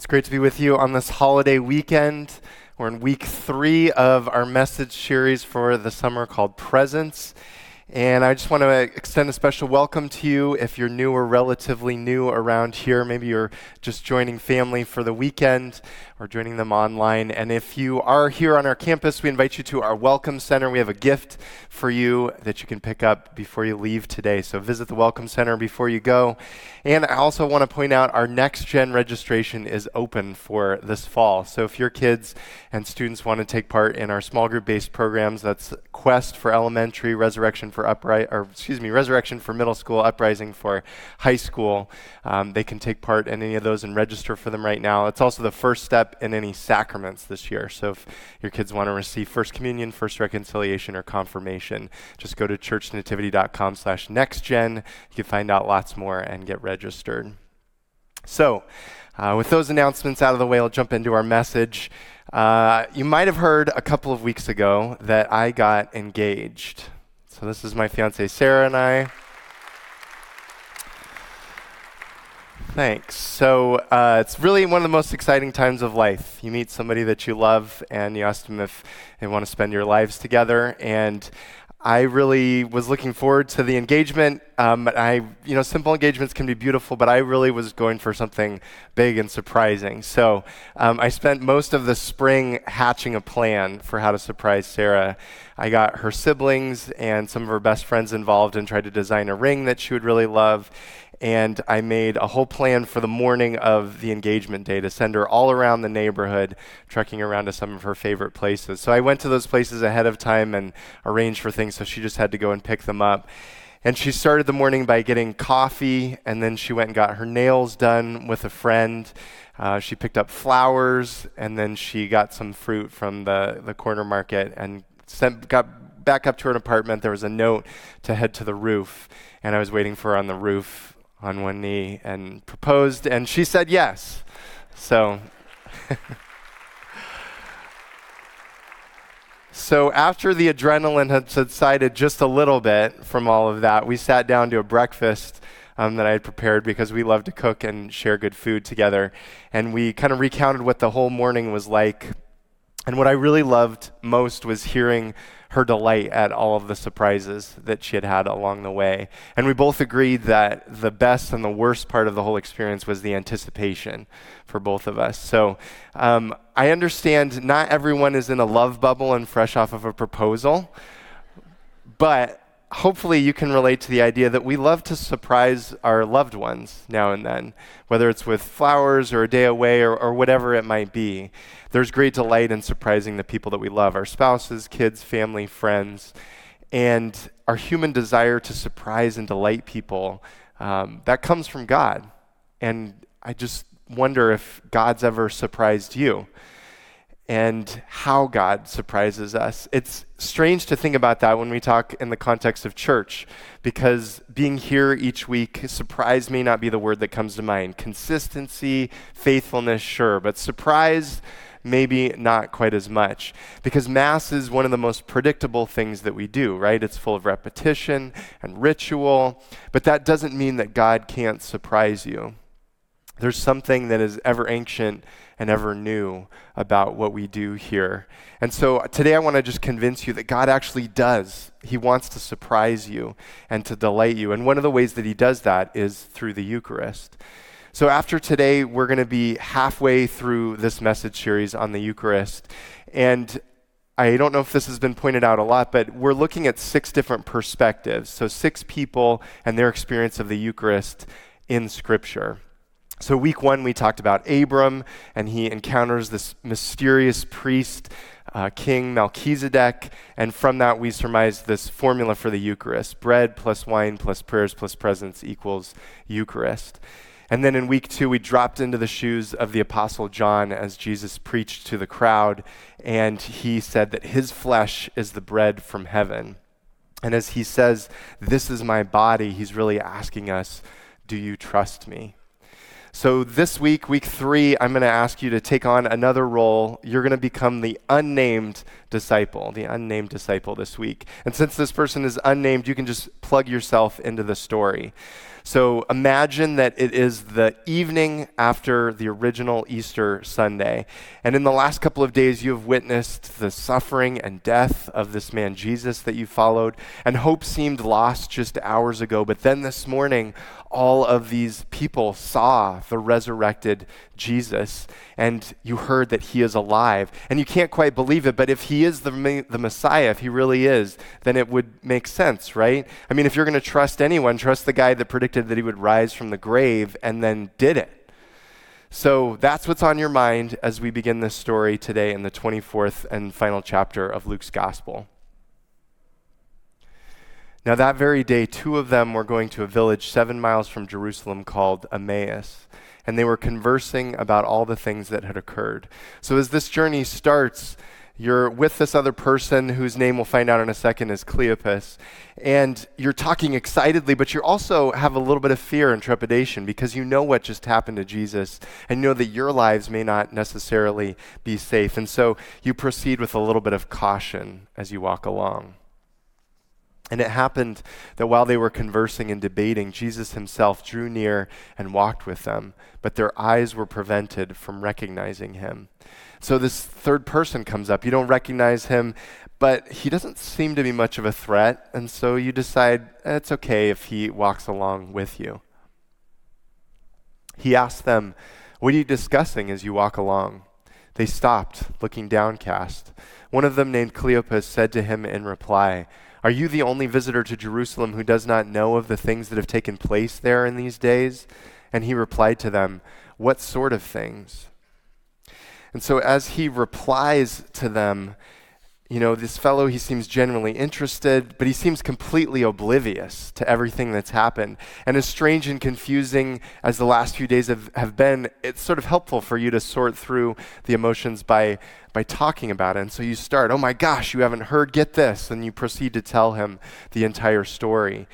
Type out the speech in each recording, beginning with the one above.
It's great to be with you on this holiday weekend. We're in week three of our message series for the summer called Presence. And I just want to extend a special welcome to you if you're new or relatively new around here. Maybe you're just joining family for the weekend or joining them online. And if you are here on our campus, we invite you to our Welcome Center. We have a gift for you that you can pick up before you leave today. So visit the Welcome Center before you go. And I also want to point out our next gen registration is open for this fall. So if your kids and students want to take part in our small group based programs, that's Quest for elementary, Resurrection for upright, or excuse me, Resurrection for middle school, Uprising for high school. Um, they can take part in any of those and register for them right now. It's also the first step in any sacraments this year. So if your kids want to receive First Communion, First Reconciliation, or Confirmation, just go to churchnativity.com slash nextgen. You can find out lots more and get registered. So, uh, with those announcements out of the way, I'll jump into our message. Uh, you might have heard a couple of weeks ago that I got engaged. So, this is my fiance Sarah and I. Thanks. So, uh, it's really one of the most exciting times of life. You meet somebody that you love, and you ask them if they want to spend your lives together. And I really was looking forward to the engagement. Um, I, you know, simple engagements can be beautiful, but I really was going for something big and surprising. So um, I spent most of the spring hatching a plan for how to surprise Sarah. I got her siblings and some of her best friends involved and tried to design a ring that she would really love and I made a whole plan for the morning of the engagement day to send her all around the neighborhood, trekking around to some of her favorite places. So I went to those places ahead of time and arranged for things, so she just had to go and pick them up. And she started the morning by getting coffee, and then she went and got her nails done with a friend. Uh, she picked up flowers, and then she got some fruit from the, the corner market and sent, got back up to her apartment. There was a note to head to the roof, and I was waiting for her on the roof on one knee and proposed, and she said yes. So. So, after the adrenaline had subsided just a little bit from all of that, we sat down to a breakfast um, that I had prepared because we love to cook and share good food together. And we kind of recounted what the whole morning was like. And what I really loved most was hearing her delight at all of the surprises that she had had along the way. And we both agreed that the best and the worst part of the whole experience was the anticipation for both of us. So um, I understand not everyone is in a love bubble and fresh off of a proposal, but hopefully you can relate to the idea that we love to surprise our loved ones now and then, whether it's with flowers or a day away or, or whatever it might be. There's great delight in surprising the people that we love our spouses, kids, family, friends. And our human desire to surprise and delight people, um, that comes from God. And I just wonder if God's ever surprised you and how God surprises us. It's strange to think about that when we talk in the context of church, because being here each week, surprise may not be the word that comes to mind. Consistency, faithfulness, sure, but surprise, maybe not quite as much. Because Mass is one of the most predictable things that we do, right? It's full of repetition and ritual, but that doesn't mean that God can't surprise you. There's something that is ever ancient and ever new about what we do here. And so uh, today I want to just convince you that God actually does. He wants to surprise you and to delight you. And one of the ways that He does that is through the Eucharist. So after today, we're going to be halfway through this message series on the Eucharist. And I don't know if this has been pointed out a lot, but we're looking at six different perspectives. So, six people and their experience of the Eucharist in Scripture. So, week one, we talked about Abram, and he encounters this mysterious priest, uh, King Melchizedek, and from that, we surmise this formula for the Eucharist bread plus wine plus prayers plus presence equals Eucharist. And then in week two, we dropped into the shoes of the Apostle John as Jesus preached to the crowd, and he said that his flesh is the bread from heaven. And as he says, This is my body, he's really asking us, Do you trust me? So, this week, week three, I'm going to ask you to take on another role. You're going to become the unnamed disciple, the unnamed disciple this week. And since this person is unnamed, you can just plug yourself into the story. So imagine that it is the evening after the original Easter Sunday. And in the last couple of days, you have witnessed the suffering and death of this man, Jesus, that you followed. And hope seemed lost just hours ago. But then this morning, all of these people saw the resurrected Jesus, and you heard that he is alive. And you can't quite believe it, but if he is the, the Messiah, if he really is, then it would make sense, right? I mean, if you're going to trust anyone, trust the guy that predicted that he would rise from the grave and then did it. So that's what's on your mind as we begin this story today in the 24th and final chapter of Luke's Gospel. Now, that very day, two of them were going to a village seven miles from Jerusalem called Emmaus, and they were conversing about all the things that had occurred. So, as this journey starts, you're with this other person whose name we'll find out in a second is Cleopas, and you're talking excitedly, but you also have a little bit of fear and trepidation because you know what just happened to Jesus and you know that your lives may not necessarily be safe. And so you proceed with a little bit of caution as you walk along. And it happened that while they were conversing and debating, Jesus himself drew near and walked with them, but their eyes were prevented from recognizing him. So this third person comes up. You don't recognize him, but he doesn't seem to be much of a threat, and so you decide eh, it's okay if he walks along with you. He asked them, What are you discussing as you walk along? They stopped, looking downcast. One of them, named Cleopas, said to him in reply, are you the only visitor to Jerusalem who does not know of the things that have taken place there in these days? And he replied to them, What sort of things? And so, as he replies to them, you know, this fellow, he seems genuinely interested, but he seems completely oblivious to everything that's happened. And as strange and confusing as the last few days have, have been, it's sort of helpful for you to sort through the emotions by, by talking about it. And so you start, oh my gosh, you haven't heard, get this. And you proceed to tell him the entire story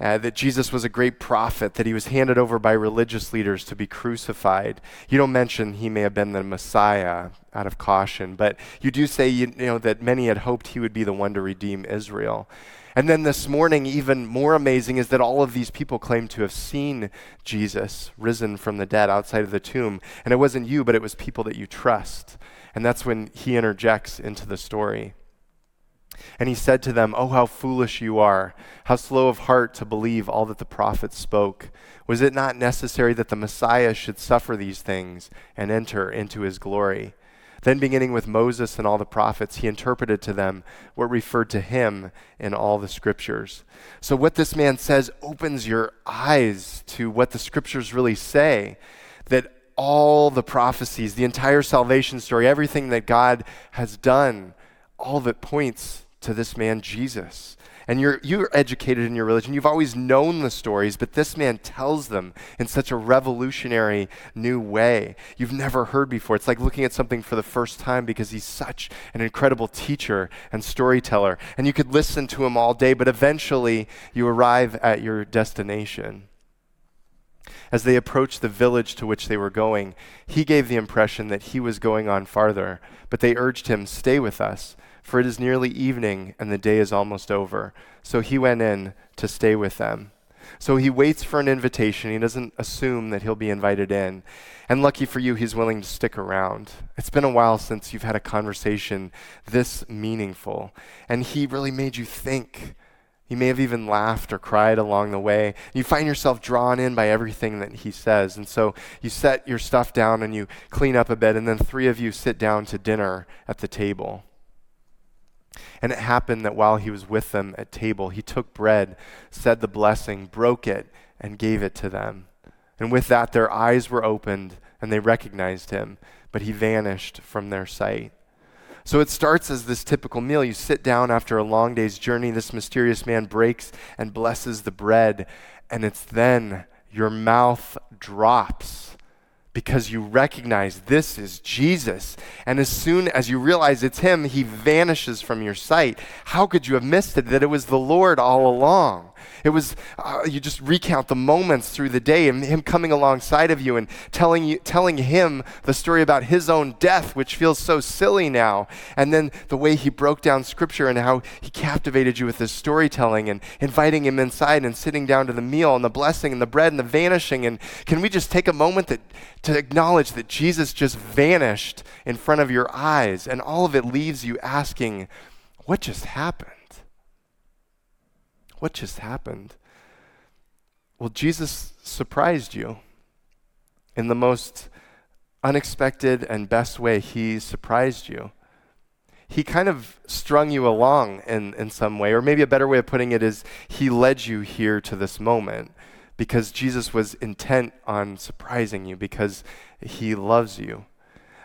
uh, that Jesus was a great prophet, that he was handed over by religious leaders to be crucified. You don't mention he may have been the Messiah out of caution, but you do say you, you know that many had hoped he would be the one to redeem Israel. And then this morning, even more amazing is that all of these people claim to have seen Jesus risen from the dead outside of the tomb. And it wasn't you, but it was people that you trust. And that's when he interjects into the story. And he said to them, Oh, how foolish you are, how slow of heart to believe all that the prophets spoke. Was it not necessary that the Messiah should suffer these things and enter into his glory? Then, beginning with Moses and all the prophets, he interpreted to them what referred to him in all the scriptures. So, what this man says opens your eyes to what the scriptures really say that all the prophecies, the entire salvation story, everything that God has done, all of it points to this man Jesus. And you're, you're educated in your religion. You've always known the stories, but this man tells them in such a revolutionary new way you've never heard before. It's like looking at something for the first time because he's such an incredible teacher and storyteller. And you could listen to him all day, but eventually you arrive at your destination. As they approached the village to which they were going, he gave the impression that he was going on farther, but they urged him, Stay with us for it is nearly evening and the day is almost over. So he went in to stay with them. So he waits for an invitation. He doesn't assume that he'll be invited in. And lucky for you, he's willing to stick around. It's been a while since you've had a conversation this meaningful. And he really made you think. He may have even laughed or cried along the way. You find yourself drawn in by everything that he says. And so you set your stuff down and you clean up a bit, and then three of you sit down to dinner at the table. And it happened that while he was with them at table, he took bread, said the blessing, broke it, and gave it to them. And with that, their eyes were opened and they recognized him, but he vanished from their sight. So it starts as this typical meal. You sit down after a long day's journey. This mysterious man breaks and blesses the bread, and it's then your mouth drops because you recognize this is Jesus. And as soon as you realize it's Him, He vanishes from your sight. How could you have missed it that it was the Lord all along? It was, uh, you just recount the moments through the day and him coming alongside of you and telling, you, telling him the story about his own death, which feels so silly now. And then the way he broke down scripture and how he captivated you with his storytelling and inviting him inside and sitting down to the meal and the blessing and the bread and the vanishing. And can we just take a moment that, to acknowledge that Jesus just vanished in front of your eyes and all of it leaves you asking, what just happened? What just happened? Well, Jesus surprised you in the most unexpected and best way. He surprised you. He kind of strung you along in, in some way, or maybe a better way of putting it is he led you here to this moment because Jesus was intent on surprising you because he loves you.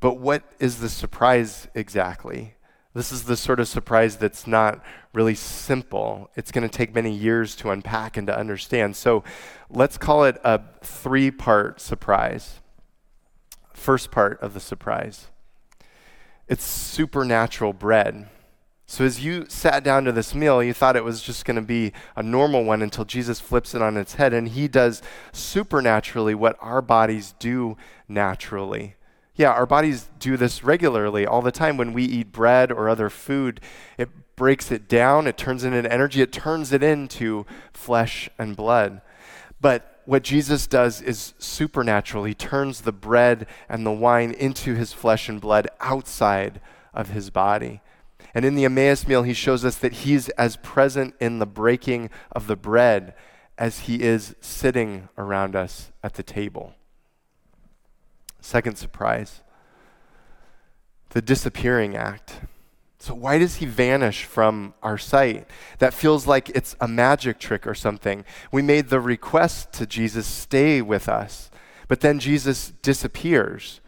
But what is the surprise exactly? This is the sort of surprise that's not really simple. It's going to take many years to unpack and to understand. So let's call it a three part surprise. First part of the surprise it's supernatural bread. So as you sat down to this meal, you thought it was just going to be a normal one until Jesus flips it on its head and he does supernaturally what our bodies do naturally. Yeah, our bodies do this regularly all the time when we eat bread or other food. It breaks it down, it turns it into energy, it turns it into flesh and blood. But what Jesus does is supernatural. He turns the bread and the wine into his flesh and blood outside of his body. And in the Emmaus meal, he shows us that he's as present in the breaking of the bread as he is sitting around us at the table. Second surprise the disappearing act. So, why does he vanish from our sight? That feels like it's a magic trick or something. We made the request to Jesus, stay with us, but then Jesus disappears.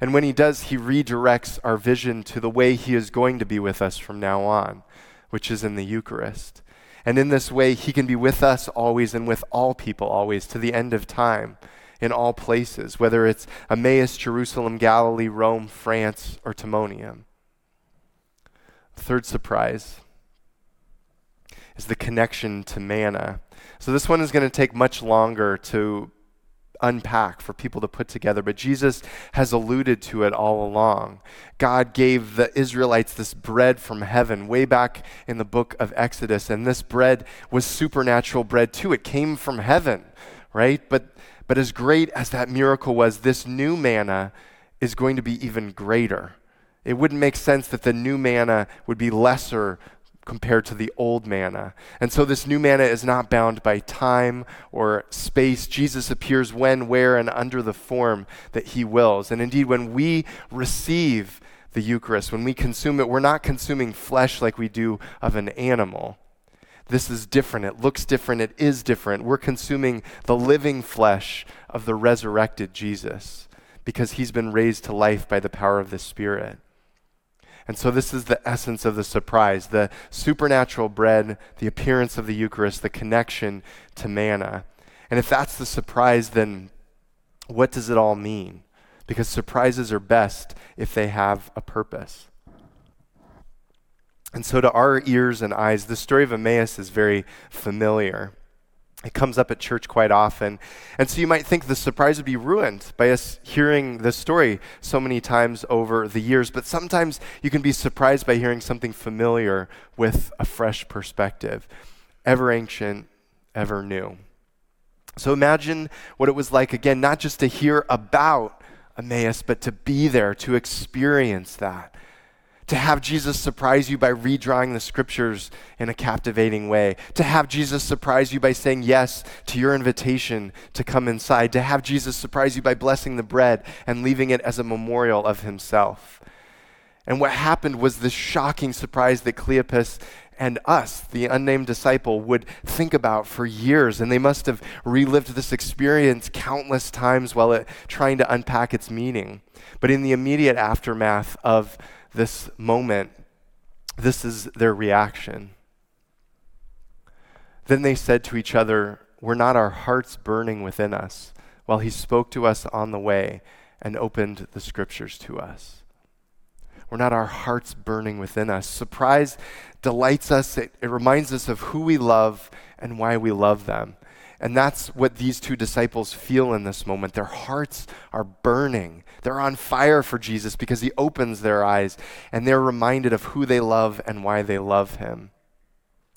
And when he does, he redirects our vision to the way he is going to be with us from now on, which is in the Eucharist. And in this way, he can be with us always and with all people always to the end of time in all places, whether it's Emmaus, Jerusalem, Galilee, Rome, France, or Timonium. Third surprise is the connection to manna. So this one is going to take much longer to unpack for people to put together, but Jesus has alluded to it all along. God gave the Israelites this bread from heaven way back in the book of Exodus, and this bread was supernatural bread too. It came from heaven, right? But but as great as that miracle was, this new manna is going to be even greater. It wouldn't make sense that the new manna would be lesser compared to the old manna. And so this new manna is not bound by time or space. Jesus appears when, where, and under the form that he wills. And indeed, when we receive the Eucharist, when we consume it, we're not consuming flesh like we do of an animal this is different. It looks different. It is different. We're consuming the living flesh of the resurrected Jesus because he's been raised to life by the power of the Spirit. And so, this is the essence of the surprise the supernatural bread, the appearance of the Eucharist, the connection to manna. And if that's the surprise, then what does it all mean? Because surprises are best if they have a purpose. And so, to our ears and eyes, the story of Emmaus is very familiar. It comes up at church quite often. And so you might think the surprise would be ruined by us hearing this story so many times over the years. But sometimes you can be surprised by hearing something familiar with a fresh perspective, ever ancient, ever new. So imagine what it was like, again, not just to hear about Emmaus, but to be there, to experience that to have Jesus surprise you by redrawing the scriptures in a captivating way, to have Jesus surprise you by saying yes to your invitation to come inside, to have Jesus surprise you by blessing the bread and leaving it as a memorial of himself. And what happened was this shocking surprise that Cleopas and us, the unnamed disciple, would think about for years. And they must have relived this experience countless times while it, trying to unpack its meaning. But in the immediate aftermath of this moment, this is their reaction. Then they said to each other, Were not our hearts burning within us while he spoke to us on the way and opened the scriptures to us? We're not our hearts burning within us. Surprise delights us, it, it reminds us of who we love and why we love them. And that's what these two disciples feel in this moment. Their hearts are burning. They're on fire for Jesus because he opens their eyes and they're reminded of who they love and why they love him.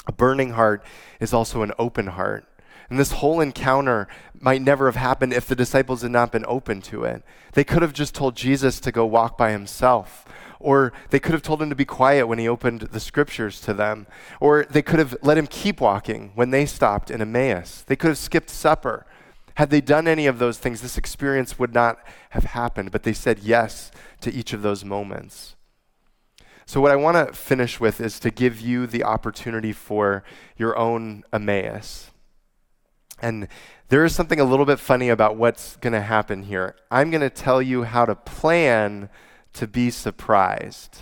A burning heart is also an open heart. And this whole encounter might never have happened if the disciples had not been open to it. They could have just told Jesus to go walk by himself. Or they could have told him to be quiet when he opened the scriptures to them. Or they could have let him keep walking when they stopped in Emmaus. They could have skipped supper. Had they done any of those things, this experience would not have happened. But they said yes to each of those moments. So, what I want to finish with is to give you the opportunity for your own Emmaus. And there is something a little bit funny about what's going to happen here. I'm going to tell you how to plan to be surprised.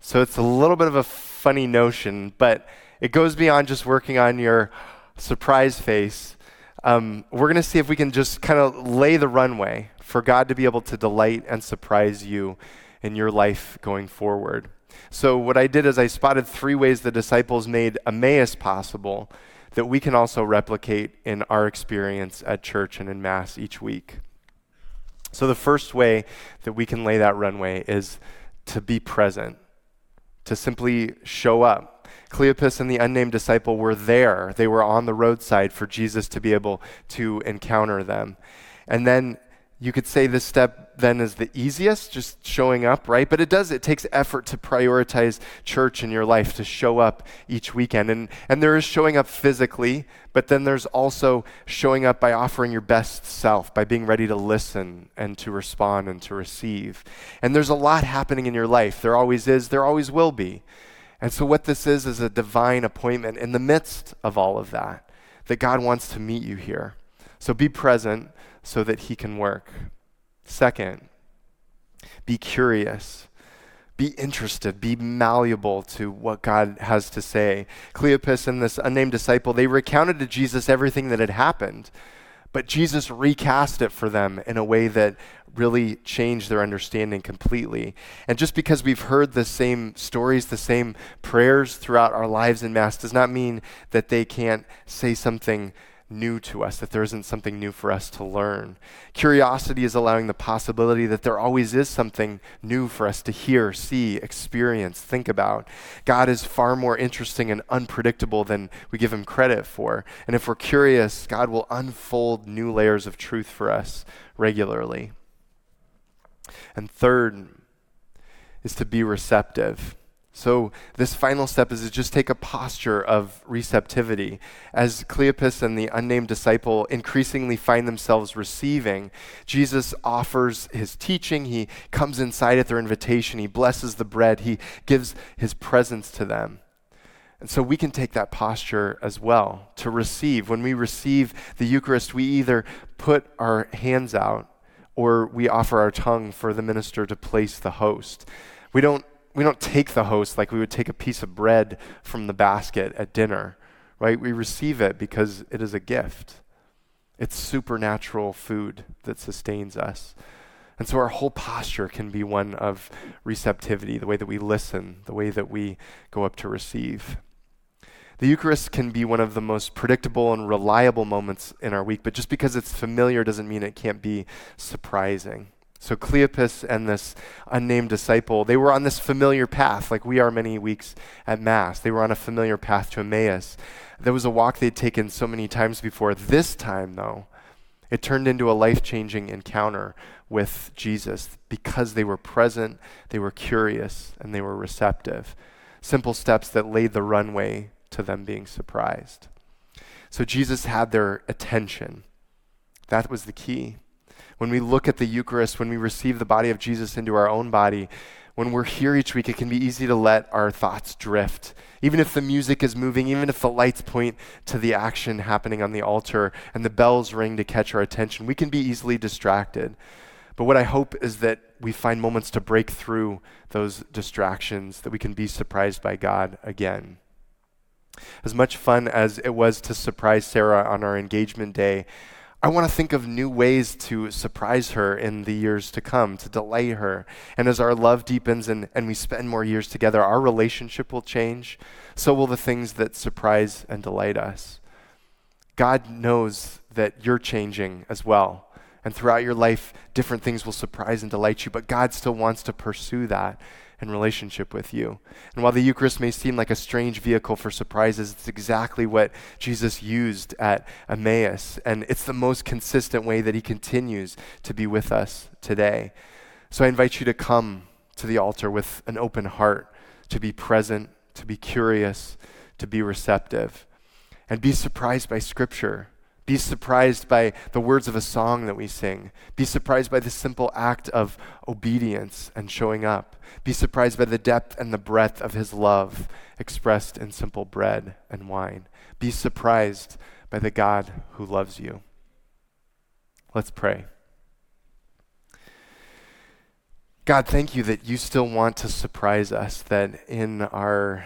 So it's a little bit of a funny notion, but it goes beyond just working on your surprise face. Um, we're going to see if we can just kind of lay the runway for God to be able to delight and surprise you in your life going forward. So, what I did is I spotted three ways the disciples made Emmaus possible that we can also replicate in our experience at church and in Mass each week. So, the first way that we can lay that runway is to be present, to simply show up. Cleopas and the unnamed disciple were there. They were on the roadside for Jesus to be able to encounter them. And then you could say this step then is the easiest, just showing up, right? But it does, it takes effort to prioritize church in your life, to show up each weekend. And, and there is showing up physically, but then there's also showing up by offering your best self, by being ready to listen and to respond and to receive. And there's a lot happening in your life. There always is, there always will be. And so, what this is, is a divine appointment in the midst of all of that, that God wants to meet you here. So, be present so that he can work. Second, be curious. Be interested, be malleable to what God has to say. Cleopas and this unnamed disciple, they recounted to Jesus everything that had happened, but Jesus recast it for them in a way that really changed their understanding completely. And just because we've heard the same stories, the same prayers throughout our lives in Mass, does not mean that they can't say something new to us, that there isn't something new for us to learn. Curiosity is allowing the possibility that there always is something new for us to hear, see, experience, think about. God is far more interesting and unpredictable than we give him credit for. And if we're curious, God will unfold new layers of truth for us regularly. And third is to be receptive. So, this final step is to just take a posture of receptivity. As Cleopas and the unnamed disciple increasingly find themselves receiving, Jesus offers his teaching. He comes inside at their invitation. He blesses the bread. He gives his presence to them. And so we can take that posture as well to receive. When we receive the Eucharist, we either put our hands out or we offer our tongue for the minister to place the host. We don't we don't take the host like we would take a piece of bread from the basket at dinner, right? We receive it because it is a gift. It's supernatural food that sustains us. And so our whole posture can be one of receptivity, the way that we listen, the way that we go up to receive. The Eucharist can be one of the most predictable and reliable moments in our week, but just because it's familiar doesn't mean it can't be surprising. So Cleopas and this unnamed disciple, they were on this familiar path, like we are many weeks at Mass. They were on a familiar path to Emmaus. There was a walk they'd taken so many times before. This time, though, it turned into a life changing encounter with Jesus because they were present, they were curious, and they were receptive. Simple steps that laid the runway to them being surprised. So Jesus had their attention. That was the key when we look at the Eucharist, when we receive the body of Jesus into our own body, when we're here each week, it can be easy to let our thoughts drift. Even if the music is moving, even if the lights point to the action happening on the altar and the bells ring to catch our attention, we can be easily distracted. But what I hope is that we find moments to break through those distractions, that we can be surprised by God again. As much fun as it was to surprise Sarah on our engagement day, I want to think of new ways to surprise her in the years to come, to delay her. And as our love deepens and, and we spend more years together, our relationship will change. So will the things that surprise and delight us. God knows that you're changing as well. And throughout your life, different things will surprise and delight you, but God still wants to pursue that in relationship with you. And while the Eucharist may seem like a strange vehicle for surprises, it's exactly what Jesus used at Emmaus. And it's the most consistent way that he continues to be with us today. So I invite you to come to the altar with an open heart, to be present, to be curious, to be receptive, and be surprised by Scripture be surprised by the words of a song that we sing. Be surprised by the simple act of obedience and showing up. Be surprised by the depth and the breadth of his love expressed in simple bread and wine. Be surprised by the God who loves you. Let's pray. God, thank you that you still want to surprise us, that in our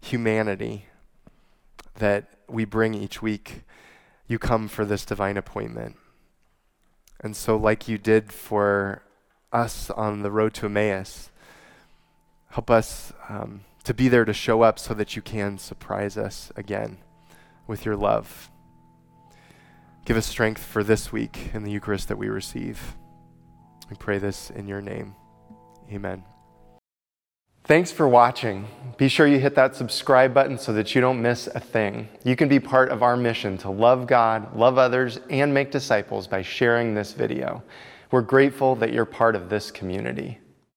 humanity that we bring each week, you come for this divine appointment. And so, like you did for us on the road to Emmaus, help us um, to be there to show up so that you can surprise us again with your love. Give us strength for this week in the Eucharist that we receive. We pray this in your name. Amen. Thanks for watching. Be sure you hit that subscribe button so that you don't miss a thing. You can be part of our mission to love God, love others, and make disciples by sharing this video. We're grateful that you're part of this community.